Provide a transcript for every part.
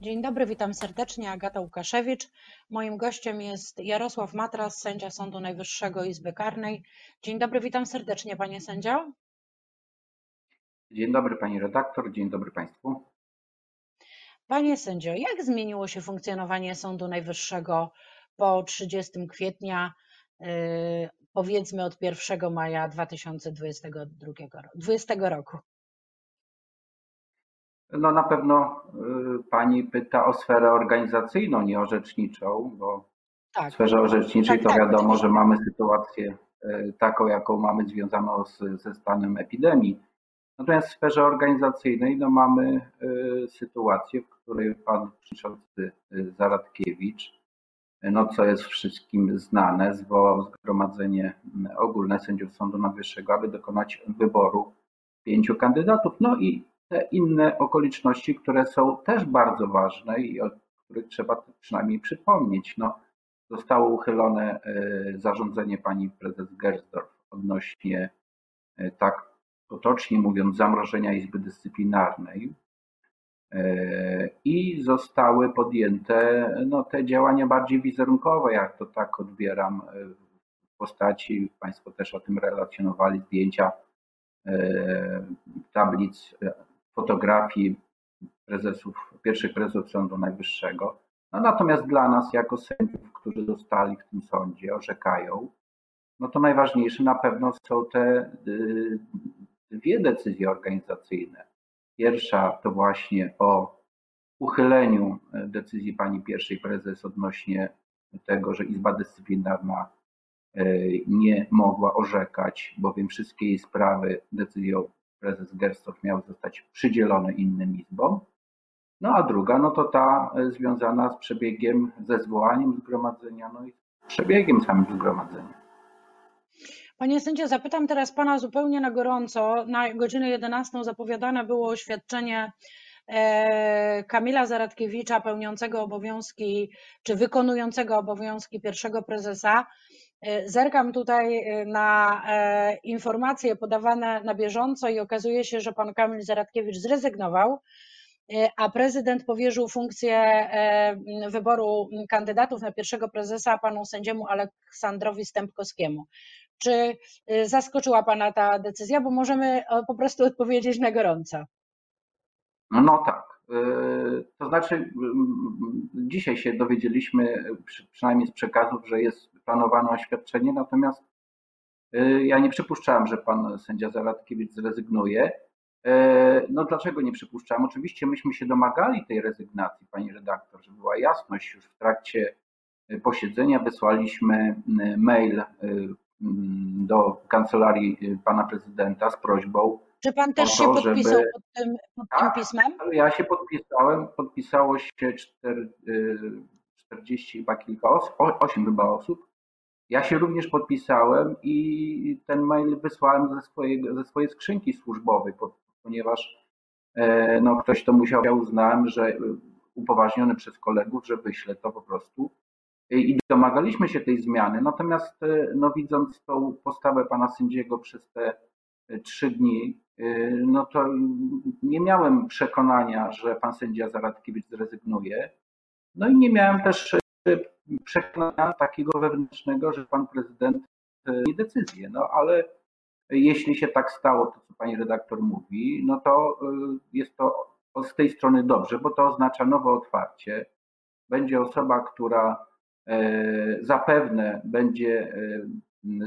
Dzień dobry, witam serdecznie. Agata Łukaszewicz. Moim gościem jest Jarosław Matras, sędzia Sądu Najwyższego Izby Karnej. Dzień dobry, witam serdecznie, panie sędzio. Dzień dobry pani redaktor, dzień dobry państwu. Panie sędzio, jak zmieniło się funkcjonowanie Sądu Najwyższego po 30 kwietnia, yy, powiedzmy od 1 maja 2022 roku? No na pewno y, pani pyta o sferę organizacyjną, nie orzeczniczą, bo tak. w sferze orzeczniczej tak, to tak, wiadomo, że mamy sytuację y, taką, jaką mamy związaną z, ze stanem epidemii. Natomiast w sferze organizacyjnej no, mamy y, sytuację, w której pan przewodniczący Zaradkiewicz, no co jest wszystkim znane, zwołał zgromadzenie ogólne sędziów Sądu Najwyższego, aby dokonać wyboru pięciu kandydatów. No i inne okoliczności, które są też bardzo ważne i o których trzeba przynajmniej przypomnieć. No, zostało uchylone e, zarządzenie pani prezes Gersdorf odnośnie, e, tak potocznie mówiąc, zamrożenia Izby Dyscyplinarnej. E, I zostały podjęte no, te działania bardziej wizerunkowe, jak to tak odbieram w postaci, Państwo też o tym relacjonowali, zdjęcia tablic fotografii prezesów, pierwszych prezesów Sądu Najwyższego. No natomiast dla nas, jako sędziów, którzy zostali w tym sądzie, orzekają, no to najważniejsze na pewno są te y, dwie decyzje organizacyjne. Pierwsza to właśnie o uchyleniu decyzji pani pierwszej prezes odnośnie tego, że Izba Dyscyplinarna y, nie mogła orzekać, bowiem wszystkie jej sprawy decyzją prezes Gerstorf miał zostać przydzielony innym izbom. No a druga, no to ta e, związana z przebiegiem, ze zwołaniem zgromadzenia, no i przebiegiem samym zgromadzenia. Panie sędzio, zapytam teraz pana zupełnie na gorąco. Na godzinę 11 zapowiadane było oświadczenie e, Kamila Zaradkiewicza, pełniącego obowiązki, czy wykonującego obowiązki pierwszego prezesa. E, zerkam tutaj e, na e, informacje podawane na bieżąco i okazuje się, że pan Kamil Zaradkiewicz zrezygnował, a prezydent powierzył funkcję wyboru kandydatów na pierwszego prezesa panu sędziemu Aleksandrowi Stępkowskiemu. Czy zaskoczyła pana ta decyzja? Bo możemy po prostu odpowiedzieć na gorąco. No tak. To znaczy, dzisiaj się dowiedzieliśmy, przynajmniej z przekazów, że jest planowane oświadczenie, natomiast y, ja nie przypuszczałem, że pan sędzia Zaradkiewicz zrezygnuje. E, no dlaczego nie przypuszczałem? Oczywiście myśmy się domagali tej rezygnacji, pani redaktor, żeby była jasność. Już w trakcie y, posiedzenia wysłaliśmy y, mail do kancelarii pana prezydenta z prośbą. Czy pan też to, się podpisał żeby... pod, tym, pod tym tak, pismem? Ja się podpisałem, podpisało się 40 chyba kilka osób, 8 chyba osób. Ja się również podpisałem i ten mail wysłałem ze, swojej, ze swojej skrzynki służbowej, ponieważ e, no, ktoś to musiał, ja uznałem, że e, upoważniony przez kolegów, że wyślę to po prostu. I domagaliśmy się tej zmiany, natomiast e, no, widząc tą postawę pana sędziego przez te trzy dni, no to nie miałem przekonania, że pan sędzia Zaradkiewicz zrezygnuje. No i nie miałem też przekonania takiego wewnętrznego, że pan prezydent e, nie decyzję. No ale jeśli się tak stało, to co pani redaktor mówi, no to e, jest to z tej strony dobrze, bo to oznacza nowe otwarcie. Będzie osoba, która e, zapewne będzie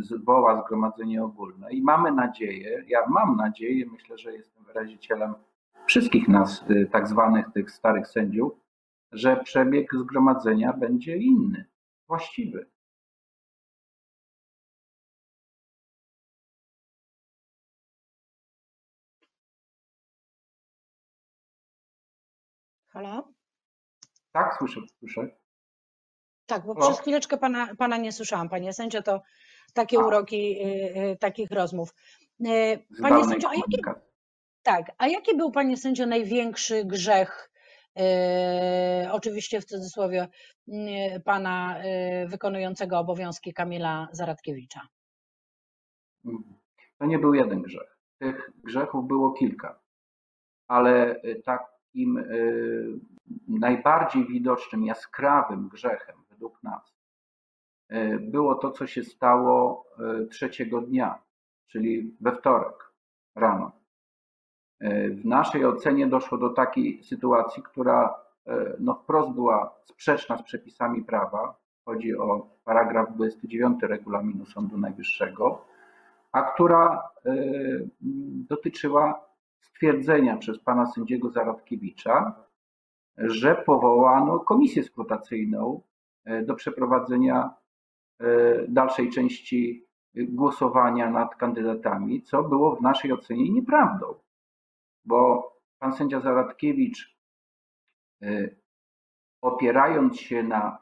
zwoła zgromadzenie ogólne i mamy nadzieję, ja mam nadzieję, myślę, że jestem wyrazicielem wszystkich nas, tak zwanych tych starych sędziów, że przebieg zgromadzenia będzie inny, właściwy. Halo? Tak, słyszę, słyszę. Tak, bo przez chwileczkę pana, pana nie słyszałam, panie sędzio, to takie A. uroki y, y, takich rozmów. Y, panie sędzio, a jaki, tak, a jaki był, panie sędzio, największy grzech oczywiście w cudzysłowie pana e, wykonującego obowiązki Kamila Zaradkiewicza. To nie był jeden grzech. Tych grzechów było kilka, ale takim najbardziej widocznym, jaskrawym grzechem według nas e, było to, co się stało e, trzeciego dnia, czyli we wtorek rano. W naszej ocenie doszło do takiej sytuacji, która no, wprost była sprzeczna z przepisami prawa. Chodzi o paragraf 29 regulaminu Sądu Najwyższego, a która dotyczyła stwierdzenia przez pana sędziego Zaradkiewicza, że powołano komisję skrutacyjną e, do przeprowadzenia e, dalszej części głosowania nad kandydatami, co było w naszej ocenie nieprawdą, bo pan sędzia Zaradkiewicz, e, opierając się na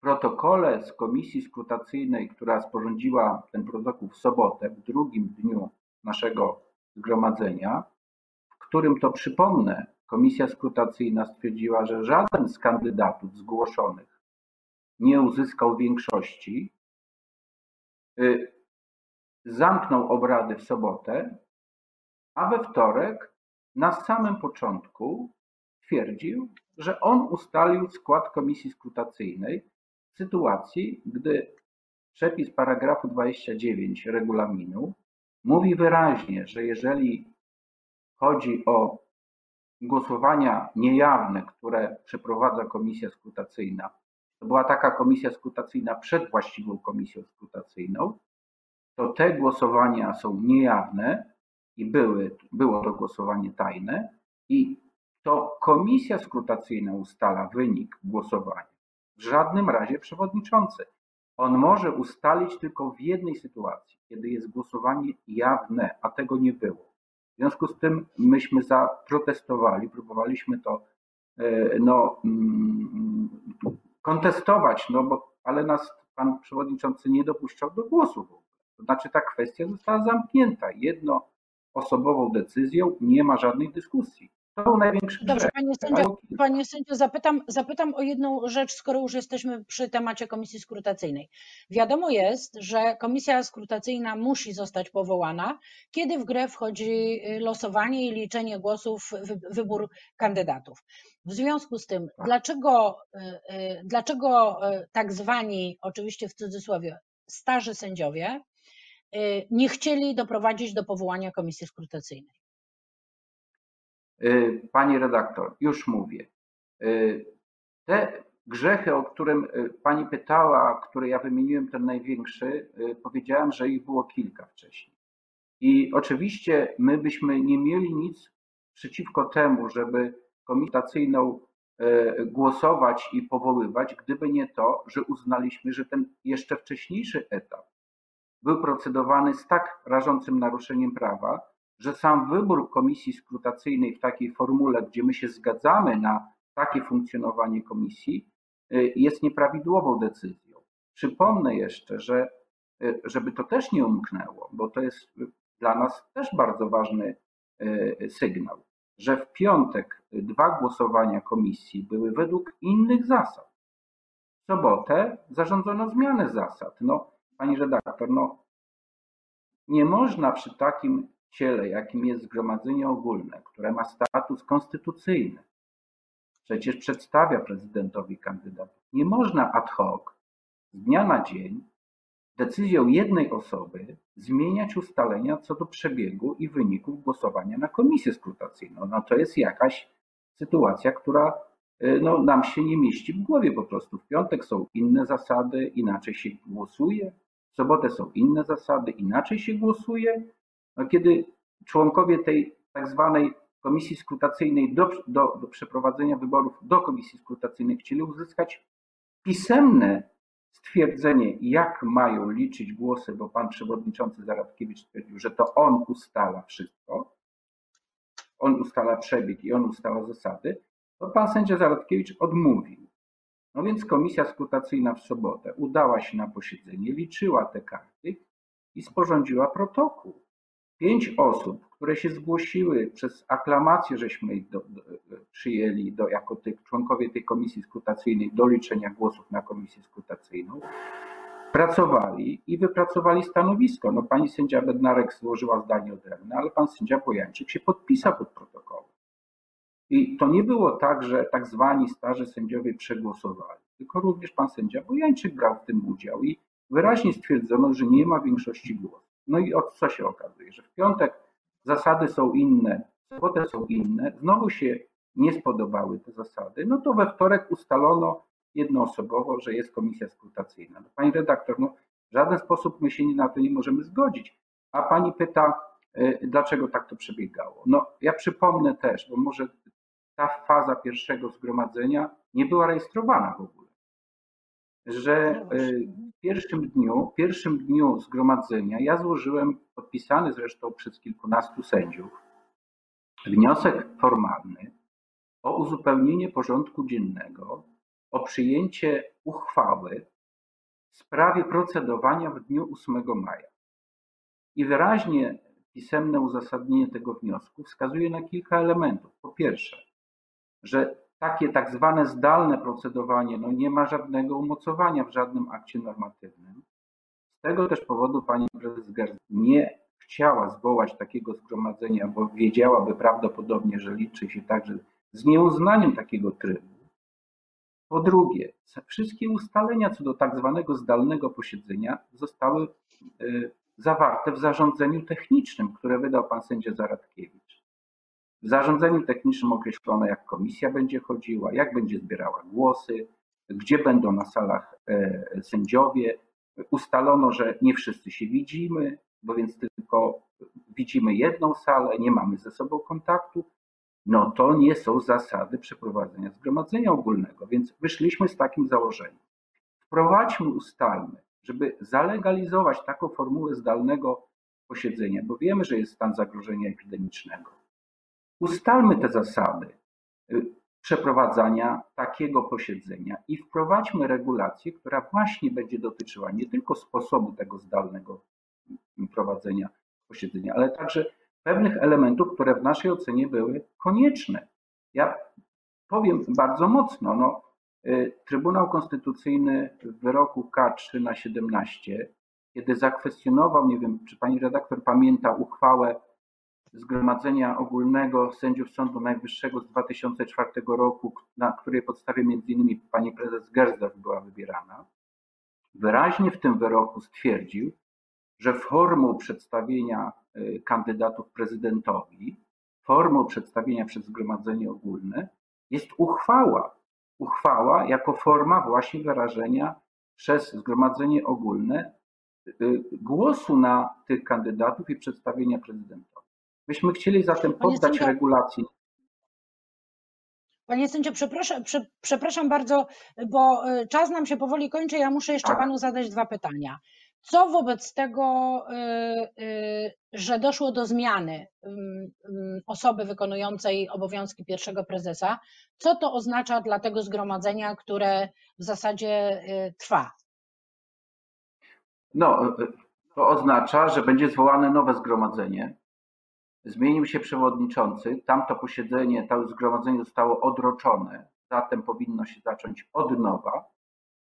protokole z komisji skrutacyjnej, która sporządziła ten protokół w sobotę, w drugim dniu naszego zgromadzenia, w którym to przypomnę, komisja skrutacyjna stwierdziła, że żaden z kandydatów zgłoszonych nie uzyskał większości, y, zamknął obrady w sobotę, a we wtorek na samym początku twierdził, że on ustalił skład komisji skrutacyjnej w sytuacji, gdy przepis paragrafu 29 regulaminu mówi wyraźnie, że jeżeli chodzi o głosowania niejawne, które przeprowadza komisja skrutacyjna, to była taka komisja skrutacyjna przed właściwą komisją skrutacyjną, to te głosowania są niejawne i były, było to głosowanie tajne i to komisja skrutacyjna ustala wynik głosowania. W żadnym razie przewodniczący. On może ustalić tylko w jednej sytuacji, kiedy jest głosowanie jawne, a tego nie było. W związku z tym myśmy zaprotestowali, próbowaliśmy to e, no, mm, kontestować, no bo, ale nas pan przewodniczący nie dopuszczał do głosu. To znaczy ta kwestia została zamknięta jednoosobową decyzją, nie ma żadnej dyskusji. To był największy Dobrze, panie sędzio, panie sędzio zapytam, zapytam o jedną rzecz, skoro już jesteśmy przy temacie komisji skrutacyjnej. Wiadomo jest, że komisja skrutacyjna musi zostać powołana, kiedy w grę wchodzi y, losowanie i liczenie głosów, wybór kandydatów. W związku z tym, tak. dlaczego, y, y, dlaczego tak zwani, oczywiście w cudzysłowie, starzy sędziowie nie chcieli doprowadzić do powołania komisji skrutacyjnej? Y, pani redaktor, już mówię. Y, te grzechy, o którym y, pani pytała, które ja wymieniłem, ten największy, powiedziałem, że ich było kilka wcześniej. I oczywiście my byśmy nie mieli nic przeciwko temu, żeby komitacyjną głosować i powoływać, gdyby nie to, że uznaliśmy, że ten jeszcze wcześniejszy etap był procedowany z tak rażącym naruszeniem prawa, że sam wybór komisji skrutacyjnej w takiej formule, gdzie my się zgadzamy na takie funkcjonowanie komisji, y, jest nieprawidłową decyzją. Przypomnę jeszcze, że y, żeby to też nie umknęło, bo to jest dla nas też bardzo ważny y, sygnał, że w piątek dwa głosowania komisji były według innych zasad. W sobotę zarządzono zmianę zasad. No, pani redaktor, no, nie można przy takim ciele, jakim jest Zgromadzenie Ogólne, które ma status konstytucyjny, przecież przedstawia prezydentowi kandydatów. Nie można ad hoc, z dnia na dzień, decyzją jednej osoby zmieniać ustalenia co do przebiegu i wyników głosowania na komisję skrutacyjną. No to jest jakaś sytuacja, która y, no, nam się nie mieści w głowie po prostu. W piątek są inne zasady, inaczej się głosuje, w sobotę są inne zasady, inaczej się głosuje, kiedy członkowie tej tak zwanej komisji skrutacyjnej do, do, do przeprowadzenia wyborów do komisji skrutacyjnej chcieli uzyskać pisemne stwierdzenie, jak mają liczyć głosy, bo pan przewodniczący Zaradkiewicz stwierdził, że to on ustala wszystko, on ustala przebieg i on ustala zasady, to pan sędzia Zaradkiewicz odmówił. No więc komisja skrutacyjna w sobotę udała się na posiedzenie, liczyła te karty i sporządziła protokół pięć osób, które się zgłosiły przez aklamację, żeśmy ich do, do, przyjęli do, jako tych, członkowie tej komisji skrutacyjnej do liczenia głosów na komisję skrutacyjną, pracowali i wypracowali stanowisko. No, pani sędzia Bednarek złożyła zdanie odrębne, ale pan sędzia Bojańczyk się podpisał pod protokołem. I to nie było tak, że tak zwani starzy sędziowie przegłosowali, tylko również pan sędzia Bojańczyk brał w tym udział i wyraźnie stwierdzono, że nie ma większości głosów. No i od co się okazuje? Że w piątek zasady są inne, w sobotę są inne, znowu się nie spodobały te zasady, no to we wtorek ustalono jednoosobowo, że jest komisja skrutacyjna. No, pani redaktor, no w żaden sposób my się na to nie możemy zgodzić. A pani pyta, y, dlaczego tak to przebiegało. No ja przypomnę też, bo może ta faza pierwszego zgromadzenia nie była rejestrowana w ogóle. Że no y, w pierwszym dniu, pierwszym dniu zgromadzenia ja złożyłem, podpisany zresztą przez kilkunastu sędziów, wniosek formalny o uzupełnienie porządku dziennego, o przyjęcie uchwały w sprawie procedowania w dniu 8 maja. I wyraźnie pisemne uzasadnienie tego wniosku wskazuje na kilka elementów. Po pierwsze, że takie tak zwane zdalne procedowanie no nie ma żadnego umocowania w żadnym akcie normatywnym. Z tego też powodu pani prezes Gerz nie chciała zwołać takiego zgromadzenia, bo wiedziałaby prawdopodobnie, że liczy się także z nieuznaniem takiego trybu. Po drugie, wszystkie ustalenia co do tak zwanego zdalnego posiedzenia zostały y, zawarte w zarządzeniu technicznym, które wydał pan sędzia Zaradkiewicz. W zarządzeniu technicznym określono, jak komisja będzie chodziła, jak będzie zbierała głosy, gdzie będą na salach e, sędziowie. Ustalono, że nie wszyscy się widzimy, bo więc tylko widzimy jedną salę, nie mamy ze sobą kontaktu. No to nie są zasady przeprowadzenia zgromadzenia ogólnego, więc wyszliśmy z takim założeniem. Wprowadźmy, ustalmy, żeby zalegalizować taką formułę zdalnego posiedzenia, bo wiemy, że jest stan zagrożenia epidemicznego Ustalmy te zasady y, przeprowadzania takiego posiedzenia i wprowadźmy regulację, która właśnie będzie dotyczyła nie tylko sposobu tego zdalnego mm, prowadzenia posiedzenia, ale także pewnych elementów, które w naszej ocenie były konieczne. Ja powiem bardzo mocno, no, y, Trybunał Konstytucyjny w wyroku K3 na 17, kiedy zakwestionował, nie wiem, czy pani redaktor pamięta uchwałę Zgromadzenia Ogólnego Sędziów Sądu Najwyższego z 2004 roku, na której podstawie innymi pani prezes Gersdorf była wybierana, wyraźnie w tym wyroku stwierdził, że formą przedstawienia y, kandydatów prezydentowi, formą przedstawienia przez Zgromadzenie Ogólne jest uchwała. Uchwała jako forma właśnie wyrażenia przez Zgromadzenie Ogólne y, głosu na tych kandydatów i przedstawienia prezydentowi. Myśmy chcieli zatem poddać regulacji. Panie sędzio, przepraszam, prze, przepraszam bardzo, bo y, czas nam się powoli kończy. Ja muszę jeszcze tak. panu zadać dwa pytania. Co wobec tego, y, y, że doszło do zmiany osoby wykonującej obowiązki pierwszego prezesa, co to oznacza dla tego zgromadzenia, które w zasadzie trwa? No, to oznacza, że będzie zwołane nowe zgromadzenie, Zmienił się przewodniczący, tamto posiedzenie, to zgromadzenie zostało odroczone, zatem powinno się zacząć od nowa.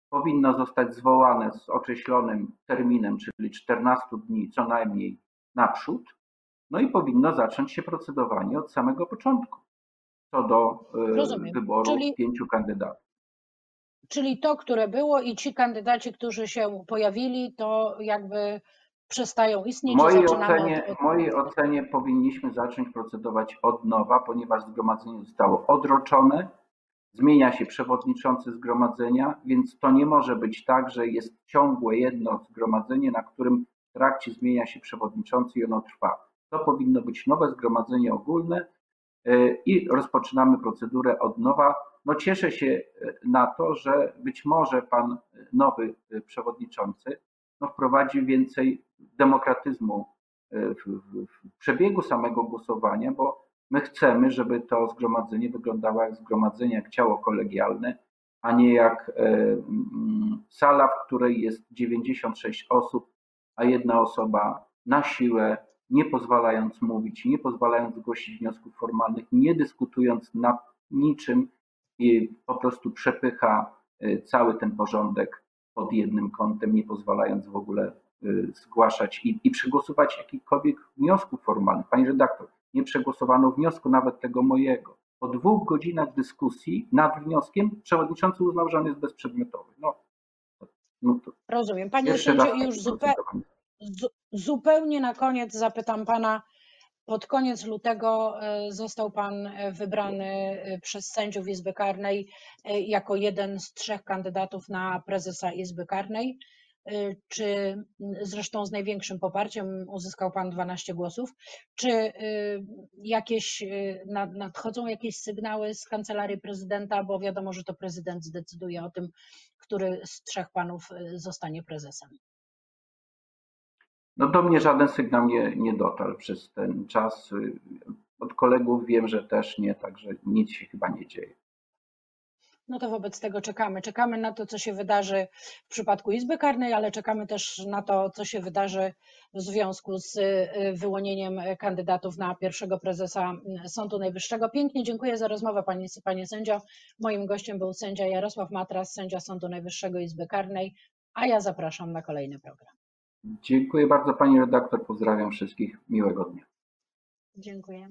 Powinno zostać zwołane z określonym terminem, czyli 14 dni co najmniej naprzód. No i powinno zacząć się procedowanie od samego początku co do e, Rozumiem. wyboru czyli, pięciu kandydatów. Czyli to, które było i ci kandydaci, którzy się pojawili, to jakby przestają istnieć. W mojej, ocenie, od... mojej ocenie powinniśmy zacząć procedować od nowa, ponieważ zgromadzenie zostało odroczone, zmienia się przewodniczący zgromadzenia, więc to nie może być tak, że jest ciągłe jedno zgromadzenie, na którym w trakcie zmienia się przewodniczący i ono trwa. To powinno być nowe zgromadzenie ogólne y, i rozpoczynamy procedurę od nowa. No cieszę się y, na to, że być może pan nowy y, przewodniczący no, wprowadzi więcej demokratyzmu e, w, w, w przebiegu samego głosowania, bo my chcemy, żeby to zgromadzenie wyglądało jak zgromadzenie, jak ciało kolegialne, a nie jak e, mm, sala, w której jest 96 osób, a jedna osoba na siłę, nie pozwalając mówić, nie pozwalając zgłosić wniosków formalnych, nie dyskutując nad niczym i po prostu przepycha e, cały ten porządek pod jednym kątem, nie pozwalając w ogóle y, zgłaszać i, i przegłosować jakichkolwiek wniosków formalnych. Pani redaktor, nie przegłosowano wniosku nawet tego mojego. Po dwóch godzinach dyskusji nad wnioskiem przewodniczący uznał, że on jest bezprzedmiotowy. No, no to Rozumiem. Panie sędzio, już zupe, procedowanie. zu, zupełnie na koniec zapytam pana. Pod koniec lutego e, został pan e, wybrany e, przez sędziów Izby Karnej jako jeden z trzech kandydatów na prezesa Izby Karnej. E, Czy m, zresztą z największym poparciem uzyskał pan 12 głosów? Czy e, jakieś nad- nadchodzą jakieś sygnały z kancelarii prezydenta, bo wiadomo, że to prezydent zdecyduje o tym, który z trzech panów zostanie prezesem. No do mnie żaden sygnał nie, nie dotarł przez ten czas. Y, Od kolegów wiem, że też nie, także nic się chyba nie dzieje. No to wobec tego czekamy. Czekamy na to, co się wydarzy w przypadku Izby Karnej, ale czekamy też na to, co się wydarzy w związku z y, wyłonieniem kandydatów na pierwszego prezesa y, Sądu Najwyższego. Pięknie dziękuję za rozmowę, panie, panie sędzio. Moim gościem był sędzia Jarosław Matras, sędzia Sądu Najwyższego Izby Karnej, a ja zapraszam na kolejny program. Dziękuję bardzo pani redaktor, pozdrawiam wszystkich, miłego dnia. Dziękuję.